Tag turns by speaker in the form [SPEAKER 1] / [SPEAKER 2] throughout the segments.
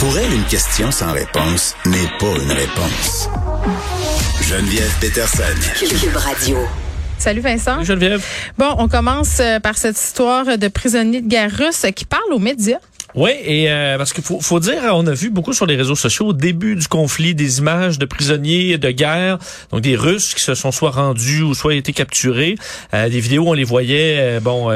[SPEAKER 1] Pour elle, une question sans réponse n'est pas une réponse. Geneviève Peterson.
[SPEAKER 2] Cube Radio.
[SPEAKER 3] Salut Vincent.
[SPEAKER 4] Salut Geneviève.
[SPEAKER 3] Bon, on commence euh, par cette histoire de prisonniers de guerre russe qui parle aux médias.
[SPEAKER 4] Oui, et euh, parce qu'il faut, faut dire, on a vu beaucoup sur les réseaux sociaux au début du conflit des images de prisonniers de guerre, donc des Russes qui se sont soit rendus ou soit été capturés. Euh, des vidéos, on les voyait, euh, bon,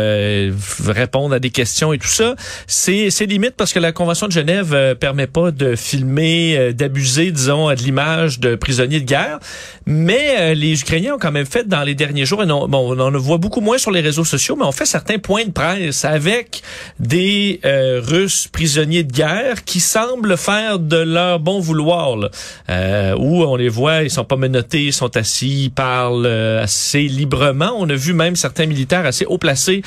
[SPEAKER 4] répondre à des questions et tout ça. C'est c'est limite parce que la Convention de Genève permet pas de filmer, d'abuser, disons, de l'image de prisonniers de guerre. Mais les Ukrainiens ont quand même fait dans les derniers jours, et bon, on en voit beaucoup moins sur les réseaux sociaux, mais on fait certains points de presse avec des Russes prisonniers de guerre qui semblent faire de leur bon vouloir. Là. Euh, où on les voit, ils sont pas menottés, ils sont assis, ils parlent euh, assez librement. On a vu même certains militaires assez haut placés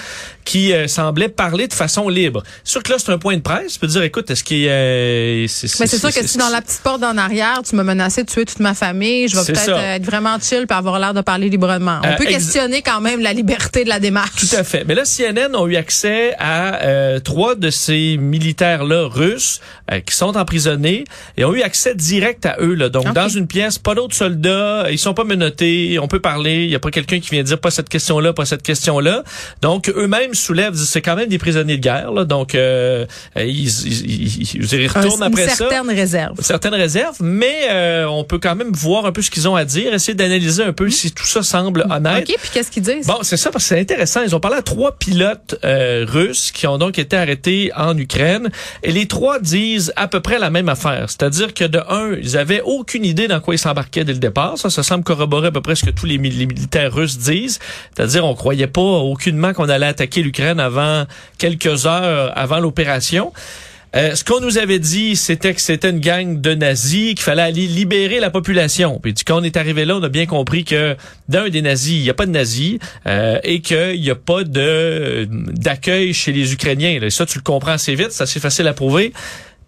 [SPEAKER 4] qui euh, semblaient parler de façon libre. C'est sûr que là, c'est un point de presse. Tu peux dire, écoute, est-ce qu'il y a...
[SPEAKER 3] Mais c'est sûr que si dans la petite porte en arrière, tu me menacé de tuer toute ma famille, je vais peut-être être vraiment chill et avoir l'air de parler librement. On peut questionner quand même la liberté de la démarche.
[SPEAKER 4] Tout à fait. Mais là, CNN ont eu accès à trois de ces militaires-là russes euh, qui sont emprisonnés et ont eu accès direct à eux. Là. Donc, dans une pièce, pas d'autres soldats, ils sont pas menottés, on peut parler, il y a pas quelqu'un qui vient dire pas cette question-là, pas cette question-là. Donc, eux-mêmes soulèvent, c'est quand même des prisonniers de guerre. Là. Donc, euh, ils, ils, ils, ils, retournent après
[SPEAKER 3] ça. Certaines réserves.
[SPEAKER 4] Certaines réserves, mais euh, on peut quand même voir un peu ce qu'ils ont à dire, essayer d'analyser un peu hmm. si tout ça semble honnête.
[SPEAKER 3] OK, puis qu'est-ce qu'ils disent?
[SPEAKER 4] Bon, c'est ça, parce que c'est intéressant. Ils ont parlé à trois pilotes russes qui ont donc été arrêtés en Ukraine. Et les trois disent à peu près la même affaire. C'est-à-dire que de un, ils avaient aucune idée dans quoi ils s'embarquaient dès le départ. Ça, ça semble corroborer à peu près ce que tous les, militaires russes disent. C'est-à-dire, on croyait pas aucunement qu'on allait attaquer l'Ukraine avant quelques heures avant l'opération. Euh, ce qu'on nous avait dit, c'était que c'était une gang de nazis, qu'il fallait aller libérer la population. Puis quand on est arrivé là, on a bien compris que d'un des nazis, il n'y a pas de nazis euh, et qu'il n'y a pas de d'accueil chez les Ukrainiens. Là. Ça, tu le comprends assez vite, c'est facile à prouver.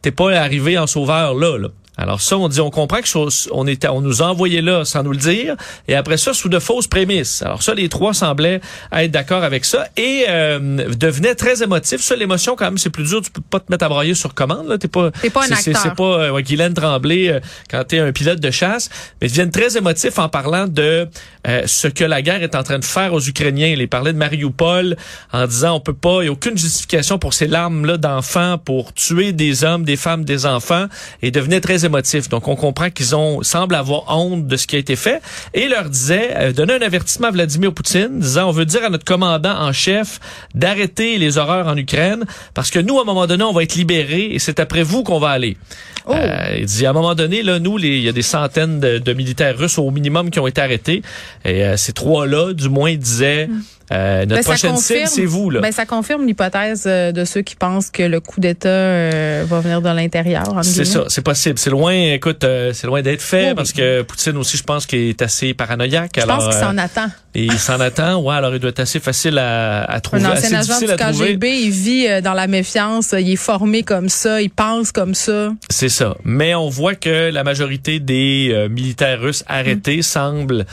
[SPEAKER 4] T'es pas arrivé en sauveur là. là. Alors ça, on dit, on comprend que on était, on nous a envoyé là sans nous le dire, et après ça, sous de fausses prémices. Alors ça, les trois semblaient être d'accord avec ça et euh, devenaient très émotifs. Ça, l'émotion, quand même, c'est plus dur. Tu peux pas te mettre à broyer sur commande. Là,
[SPEAKER 3] t'es pas, t'es pas un acteur.
[SPEAKER 4] C'est pas euh, Guylaine Tremblay euh, quand t'es un pilote de chasse, mais ils deviennent très émotifs en parlant de euh, ce que la guerre est en train de faire aux Ukrainiens. Ils parlaient de Mariupol en disant, on peut pas, il y a aucune justification pour ces larmes là d'enfants pour tuer des hommes, des femmes, des enfants, et devenaient très donc, on comprend qu'ils ont semblent avoir honte de ce qui a été fait et leur disait, euh, donner un avertissement à Vladimir Poutine, disant, on veut dire à notre commandant en chef d'arrêter les horreurs en Ukraine parce que nous, à un moment donné, on va être libérés et c'est après vous qu'on va aller. Oh. Euh, il dit, à un moment donné, là, nous, il y a des centaines de, militaires russes au minimum qui ont été arrêtés et euh, ces trois-là, du moins, disaient... Hmm. Euh, notre ben, prochaine cible, c'est vous. Là.
[SPEAKER 3] Ben, ça confirme l'hypothèse euh, de ceux qui pensent que le coup d'État euh, va venir de l'intérieur.
[SPEAKER 4] C'est ça, c'est possible. C'est loin, écoute, c'est loin d'être fait parce que Poutine aussi, je pense qu'il est assez paranoïaque.
[SPEAKER 3] Je pense qu'il s'en attend.
[SPEAKER 4] Et il s'en attend, ouais. Alors il doit être assez facile à, à trouver.
[SPEAKER 3] Un
[SPEAKER 4] ancien
[SPEAKER 3] agent du KGB, il vit dans la méfiance, il est formé comme ça, il pense comme ça.
[SPEAKER 4] C'est ça. Mais on voit que la majorité des militaires russes arrêtés semblent euh,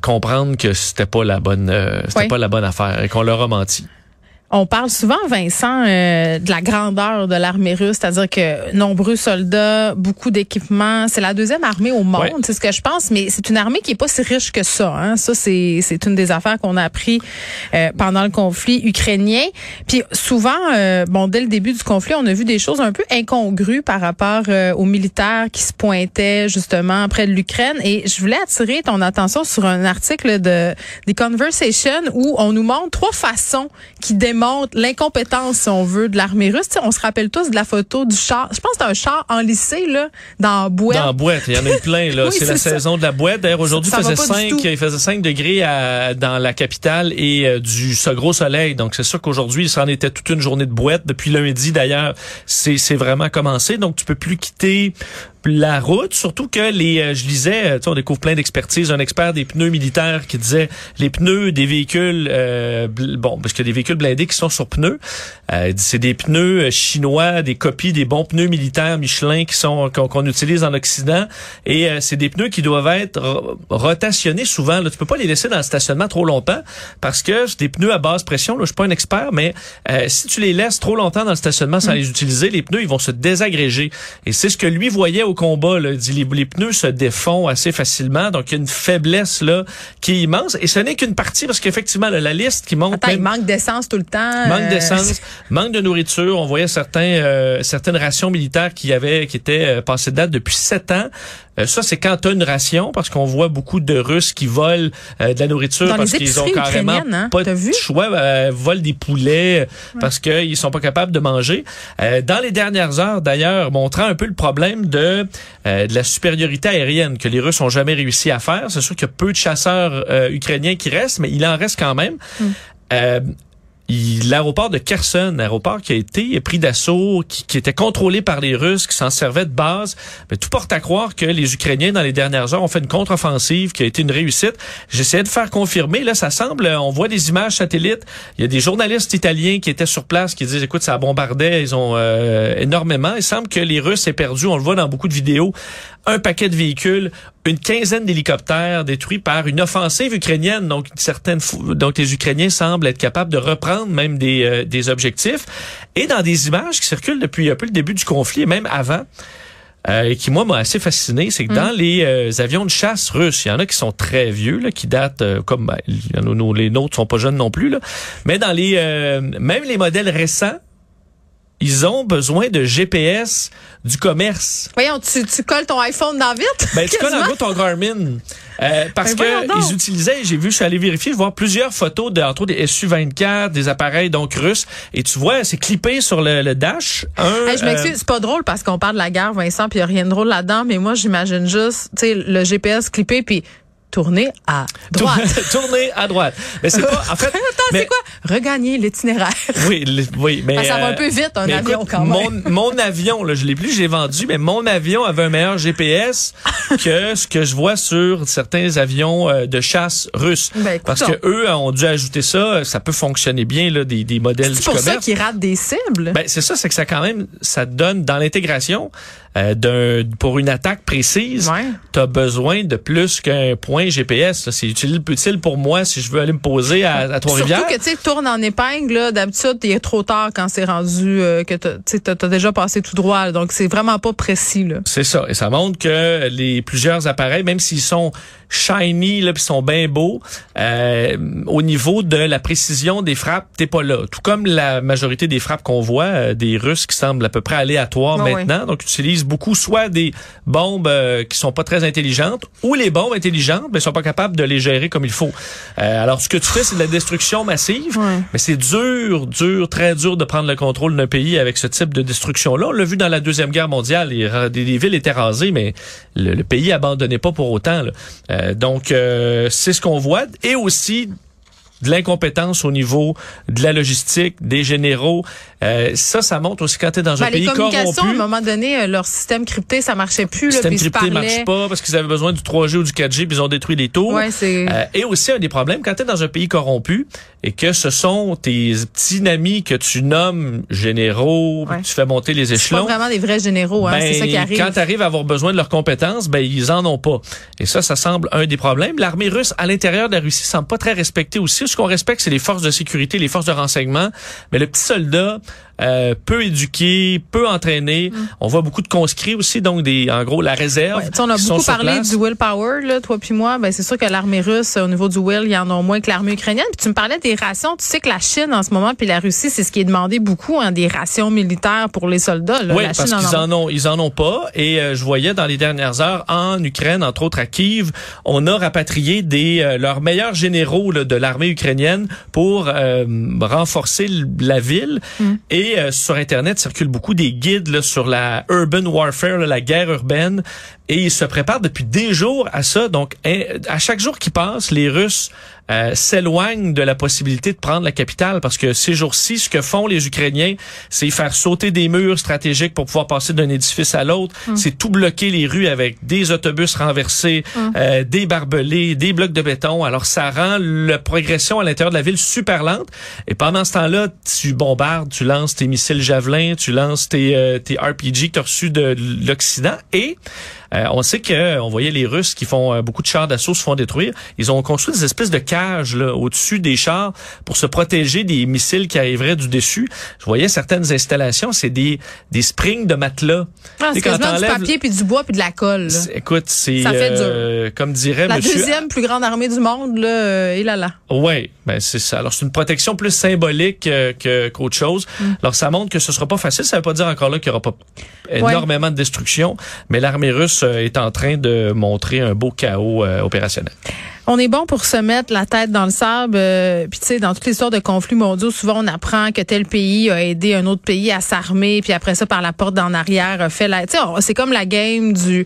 [SPEAKER 4] comprendre que c'était pas la bonne euh, c'était pas la bonne affaire et qu'on leur a menti.
[SPEAKER 3] On parle souvent, Vincent, euh, de la grandeur de l'armée russe, c'est-à-dire que nombreux soldats, beaucoup d'équipements. C'est la deuxième armée au monde, c'est ce que je pense, mais c'est une armée qui est pas si riche que ça. Hein. Ça, c'est c'est une des affaires qu'on a appris euh, pendant le conflit ukrainien. Puis souvent, euh, bon, dès le début du conflit, on a vu des choses un peu incongrues par rapport aux militaires qui se pointaient justement près de l'Ukraine. Et je voulais attirer ton attention sur un article de des Conversations où on nous montre trois façons qui démontrent l'incompétence, si on veut, de l'armée russe. on se rappelle tous de la photo du char. Je pense que c'est un char en lycée, là, dans la boîte.
[SPEAKER 4] Dans la boîte. Il y en a eu plein, là. c'est la saison de la boîte. D'ailleurs, aujourd'hui, il faisait 5, il faisait 5 degrés à, dans la capitale et euh, du ce gros soleil. Donc, c'est sûr qu'aujourd'hui, ça en était toute une journée de boîte. Depuis lundi, d'ailleurs, c'est, c'est vraiment commencé. Donc, tu peux plus quitter la route, surtout que les, euh, je lisais, euh, tu sais, on découvre plein d'expertises, un expert des pneus militaires qui disait les pneus des véhicules, euh, bon, parce qu'il y a des véhicules blindés qui sont sur pneus, euh, c'est des pneus chinois, des copies des bons pneus militaires Michelin qui sont qu'on utilise en Occident, et c'est des pneus qui doivent être rotationnés souvent. Là, tu peux pas les laisser dans le stationnement trop longtemps parce que c'est des pneus à basse pression. Là, je suis pas un expert, mais si tu les laisses trop longtemps dans le stationnement sans mm. les utiliser, les pneus ils vont se désagréger. Et c'est ce que lui voyait au combat. Là. dit les, les, pneus se défont assez facilement, donc il y a une faiblesse là qui est immense. Et ce n'est qu'une partie parce qu'effectivement la liste qui monte.
[SPEAKER 3] Attends, il manque d'essence tout le temps.
[SPEAKER 4] Manque euh, d'essence, manque de nourriture. On voyait certains euh, certaines rations militaires qui avaient qui étaient euh, passées de date depuis sept ans. Euh, ça, c'est quand tu as une ration, parce qu'on voit beaucoup de Russes qui volent de la nourriture parce qu'ils ont carrément
[SPEAKER 3] hein?
[SPEAKER 4] pas de choix, volent des poulets parce qu'ils sont pas capables de manger. dans les dernières heures, d'ailleurs, montrant un peu le problème de euh, de la supériorité aérienne que les Russes ont jamais réussi à faire. C'est sûr qu'il y a peu de chasseurs euh, ukrainiens qui restent, mais il en reste quand même. Mm. L'aéroport de Kherson, aéroport qui a été pris d'assaut, qui, qui, était contrôlé par les Russes, qui s'en servait de base, mais tout porte à croire que les Ukrainiens, dans les dernières heures, ont fait une contre-offensive qui a été une réussite. J'essayais de faire confirmer, là, ça semble, on voit des images satellites. Il y a des journalistes italiens qui étaient sur place qui disent, écoute, ça bombardait, ils ont euh, énormément. Il semble que les Russes aient perdu, on le voit dans beaucoup de vidéos, un paquet de véhicules, une quinzaine d'hélicoptères détruits par une offensive ukrainienne. Donc, certaines, donc les Ukrainiens semblent être capables de reprendre même des, euh, des objectifs. Et dans des images qui circulent depuis un peu le début du conflit, et même avant, euh, et qui moi m'a assez fasciné, c'est que mm. dans les euh, avions de chasse russes, il y en a qui sont très vieux, là, qui datent comme ben, les nôtres sont pas jeunes non plus, là, mais dans les même les modèles récents ils ont besoin de GPS du commerce.
[SPEAKER 3] Voyons, tu, tu colles ton iPhone dans vite?
[SPEAKER 4] Ben, tu colles en gros ton Garmin. Euh, parce ben, que ils utilisaient, j'ai vu, je suis allé vérifier, voir plusieurs photos de, entre autres des SU-24, des appareils donc russes, et tu vois, c'est clippé sur le, dash.
[SPEAKER 3] Un, je m'excuse, euh, c'est pas drôle parce qu'on parle de la guerre, Vincent, puis il y a rien de drôle là-dedans, mais moi, j'imagine juste, tu sais, le GPS clippé, puis tourner à droite.
[SPEAKER 4] tourner à droite. Mais c'est pas, en fait. Attends,
[SPEAKER 3] c'est quoi? Regagner l'itinéraire.
[SPEAKER 4] Oui, oui, mais.
[SPEAKER 3] ça va un peu vite, un avion, quand
[SPEAKER 4] même. Mon, mon avion, là, je l'ai plus, j'ai vendu, mais mon avion avait un meilleur GPS que ce que je vois sur certains avions euh, de chasse russes. Ben, Parce que eux ont dû ajouter ça, ça peut fonctionner bien, là, des, des modèles du commerce.
[SPEAKER 3] C'est pour ça qu'ils ratent des cibles.
[SPEAKER 4] Ben, c'est ça, c'est que ça quand même, ça donne dans l'intégration, euh, d'un pour une attaque précise, ouais. tu as besoin de plus qu'un point GPS. C'est utile, pour moi si je veux aller me poser à, à Trois-Rivières.
[SPEAKER 3] Surtout que tu tournes en épingle, d'habitude, il est trop tard quand c'est rendu euh, que tu as, déjà passé tout droit. donc, c'est vraiment pas précis.
[SPEAKER 4] C'est ça. Et ça montre que les plusieurs appareils, même s'ils sont shiny, là, puis sont bien beaux, euh, au niveau de la précision des frappes, t'es pas là. Tout comme la majorité des frappes qu'on voit, euh, des Russes qui semblent à peu près aléatoires ah maintenant. Donc, utilisent beaucoup soit des bombes euh, qui sont pas très intelligentes ou les bombes intelligentes mais sont pas capables de les gérer comme il faut. Euh, alors ce que tu fais c'est de la destruction massive, mais c'est dur, dur, très dur de prendre le contrôle d'un pays avec ce type de destruction là. On l'a vu dans la deuxième guerre mondiale, les, les, villes étaient rasées mais le, pays abandonnait pas pour autant. Euh, donc c'est ce qu'on voit et aussi de l'incompétence au niveau de la logistique, des généraux. Euh, ça, ça montre aussi quand tu es dans un ben, pays corrompu. à
[SPEAKER 3] un moment donné, euh, leur système crypté, ça marchait plus. Le
[SPEAKER 4] système crypté marche pas parce qu'ils avaient besoin du 3G ou du 4G, puis ils ont détruit les tours.
[SPEAKER 3] Ouais, euh,
[SPEAKER 4] et aussi, un des problèmes, quand tu es dans un pays corrompu et que ce sont tes petits amis que tu nommes généraux, tu fais monter les échelons.
[SPEAKER 3] C'est pas vraiment des vrais généraux, hein, c'est ça qui ben, arrive.
[SPEAKER 4] Quand tu arrives à avoir besoin de leurs compétences, ben ils en ont pas. Et ça, ça semble un des problèmes. L'armée russe à l'intérieur de la Russie semble pas très respectée aussi ce qu'on respecte, c'est les forces de sécurité, les forces de renseignement. Mais le petit soldat, euh, peu éduqué, peu entraîné. Mm. On voit beaucoup de conscrits aussi, donc des, en gros, la réserve.
[SPEAKER 3] on a beaucoup parlé du willpower, là, toi puis moi. Ben, c'est sûr que l'armée russe, au niveau du will, il y en a moins que l'armée ukrainienne. Puis tu me parlais des rations. Tu sais que la Chine, en ce moment, puis la Russie, c'est ce qui est demandé beaucoup, hein, des rations militaires pour les soldats. Là.
[SPEAKER 4] Oui, parce qu'ils en, ont, ils en ont pas. Et euh, je voyais dans les dernières heures, en Ukraine, entre autres à Kiev, on a rapatrié des euh, leurs meilleurs généraux de l'armée ukrainienne pour renforcer la ville. Mm. Et euh, sur Internet circulent beaucoup des guides sur la urban warfare, la guerre urbaine, et ils se préparent depuis des jours à ça. Donc, à chaque jour qui passe, les Russes euh, s'éloignent de la possibilité de prendre la capitale parce que ces jours-ci, ce que font les Ukrainiens, c'est faire sauter des murs stratégiques pour pouvoir passer d'un édifice à l'autre.
[SPEAKER 3] Hum.
[SPEAKER 4] C'est tout bloquer les rues avec des autobus renversés,
[SPEAKER 3] Hum.
[SPEAKER 4] euh, des barbelés, des blocs de béton. Alors ça rend la progression à l'intérieur de la ville super lente. Et pendant ce temps-là, tu bombardes, tu lances tes missiles javelins, tu lances tes, euh, tes RPG que tu as reçus de l'Occident et euh, on sait que on voyait les Russes qui font euh, beaucoup de chars d'assaut se font détruire. Ils ont construit des espèces de cages là, au-dessus des chars pour se protéger des missiles qui arriveraient du dessus. Je voyais certaines installations, c'est des des springs de matelas.
[SPEAKER 3] Ah, c'est
[SPEAKER 4] quand
[SPEAKER 3] du papier puis du bois puis de la colle.
[SPEAKER 4] Écoute, c'est euh, comme dirait
[SPEAKER 3] La
[SPEAKER 4] monsieur
[SPEAKER 3] deuxième plus grande armée du monde, là, euh, et là là.
[SPEAKER 4] Ouais, ben c'est ça. Alors c'est une protection plus symbolique euh, que qu'autre chose.
[SPEAKER 3] Mm.
[SPEAKER 4] Alors ça montre que ce sera pas facile. Ça veut pas dire encore là qu'il y aura pas énormément de destruction, mais l'armée russe euh, est en train de montrer un beau chaos euh, opérationnel.
[SPEAKER 3] On est bon pour se mettre la tête dans le sable. euh, puis tu sais, dans toute l'histoire de conflits mondiaux, souvent on apprend que tel pays a aidé un autre pays à s'armer, puis après ça, par la porte d'en arrière, a fait la. Tu sais, c'est comme la game du.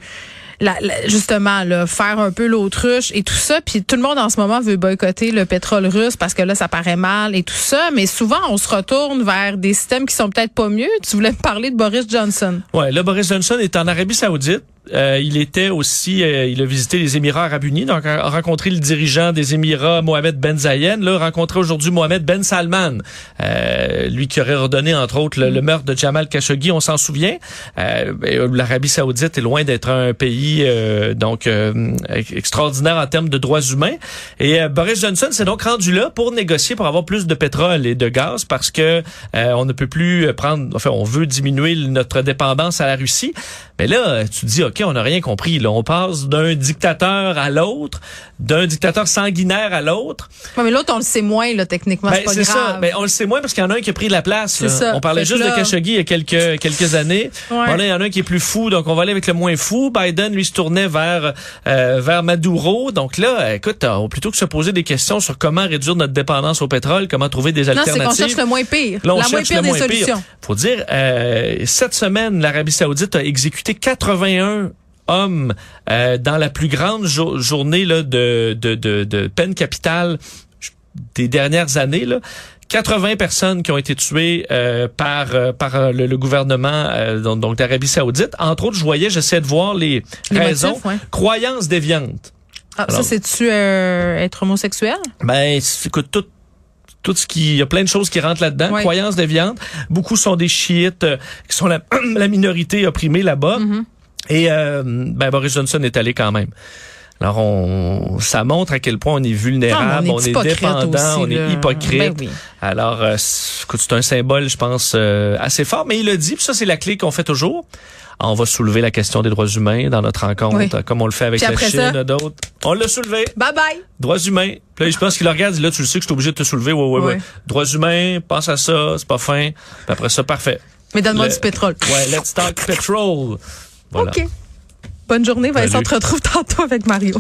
[SPEAKER 3] la- la- justement, là, faire un peu l'autruche et tout ça. Puis tout le monde en ce moment veut boycotter le pétrole russe parce que là, ça paraît mal et tout ça. Mais souvent, on se retourne vers des systèmes qui sont peut-être pas mieux. Tu voulais me parler de Boris Johnson.
[SPEAKER 4] Ouais, là Boris Johnson est en Arabie Saoudite. Euh, il était aussi, euh, il a visité les Émirats Arabes Unis, donc a rencontré le dirigeant des Émirats, Mohamed Ben Zayed. Là, rencontré aujourd'hui Mohamed Ben Salman, euh, lui qui aurait ordonné entre autres le, le meurtre de Jamal Khashoggi. On s'en souvient. Euh, ben, L'Arabie Saoudite est loin d'être un pays euh, donc euh, extraordinaire en termes de droits humains. Et euh, Boris Johnson s'est donc rendu là pour négocier pour avoir plus de pétrole et de gaz parce que euh, on ne peut plus prendre, enfin, on veut diminuer notre dépendance à la Russie. Mais là, tu te dis, OK, on n'a rien compris. Là, on passe d'un dictateur à l'autre, d'un dictateur sanguinaire à l'autre.
[SPEAKER 3] Ouais, mais l'autre, on le sait moins, là, techniquement.
[SPEAKER 4] Ben,
[SPEAKER 3] c'est
[SPEAKER 4] ça. Ben, on le sait moins parce qu'il y en a un qui a pris la place.
[SPEAKER 3] Ça.
[SPEAKER 4] On parlait juste
[SPEAKER 3] là-
[SPEAKER 4] de Khashoggi il y a quelques, quelques années.
[SPEAKER 3] Ouais.
[SPEAKER 4] Bon, là, il y en a un qui est plus fou, donc on va aller avec le moins fou. Biden, lui, se tournait vers, euh, vers Maduro. Donc là, écoute, euh, plutôt que se poser des questions sur comment réduire notre dépendance au pétrole, comment trouver des
[SPEAKER 3] Non, c'est
[SPEAKER 4] alternatives.
[SPEAKER 3] qu'on cherche le moins pire.
[SPEAKER 4] Là, on
[SPEAKER 3] la moins
[SPEAKER 4] cherche
[SPEAKER 3] pire
[SPEAKER 4] le
[SPEAKER 3] des
[SPEAKER 4] moins
[SPEAKER 3] solutions.
[SPEAKER 4] pire. Faut dire, euh, cette semaine, l'Arabie Saoudite a exécuté 81 hommes euh, dans la plus grande jour- journée là, de, de, de, de peine capitale des dernières années. Là. 80 personnes qui ont été tuées euh, par euh, par euh, le, le gouvernement euh, donc, donc d'Arabie Saoudite. Entre autres, je voyais, j'essaie de voir les,
[SPEAKER 3] Les
[SPEAKER 4] raisons.
[SPEAKER 3] motifs, ouais.
[SPEAKER 4] Croyances déviantes.
[SPEAKER 3] Ah,
[SPEAKER 4] Alors-
[SPEAKER 3] ça, c'est-tu euh, être homosexuel?
[SPEAKER 4] Ben, écoute, tout, tout ce qui, il y a plein de choses qui rentrent là-dedans.
[SPEAKER 3] Oui.
[SPEAKER 4] Croyances déviantes. Beaucoup sont des chiites euh, qui sont la, la minorité opprimée là-bas.
[SPEAKER 3] Mm-hmm.
[SPEAKER 4] Et euh, ben, Boris Johnson est allé quand même. Alors, on, ça montre à quel point on est vulnérable, on est, dépendant,
[SPEAKER 3] aussi,
[SPEAKER 4] on est hypocrite.
[SPEAKER 3] Ben oui.
[SPEAKER 4] Alors, euh, c'est écoute, c'est un symbole, je pense, euh, assez fort. Mais il a dit, puis ça, c'est la clé qu'on fait toujours. On va soulever la question des droits humains dans notre rencontre,
[SPEAKER 3] Oui.
[SPEAKER 4] comme on le fait avec la Chine, d'autres. On l'a soulevé.
[SPEAKER 3] Bye bye.
[SPEAKER 4] Droits humains. Puis là, je pense qu'il le regarde, il dit là, tu le sais que je suis obligé de te soulever. Ouais, ouais, ouais.
[SPEAKER 3] Ouais.
[SPEAKER 4] Droits humains, pense à ça, c'est pas fin. Puis après ça, parfait.
[SPEAKER 3] Mais donne-moi
[SPEAKER 4] Le-
[SPEAKER 3] du pétrole.
[SPEAKER 4] Ouais, let's talk petrol. Voilà.
[SPEAKER 3] OK. Bonne journée. Vincent
[SPEAKER 4] Salut.
[SPEAKER 3] te retrouve tantôt avec Mario.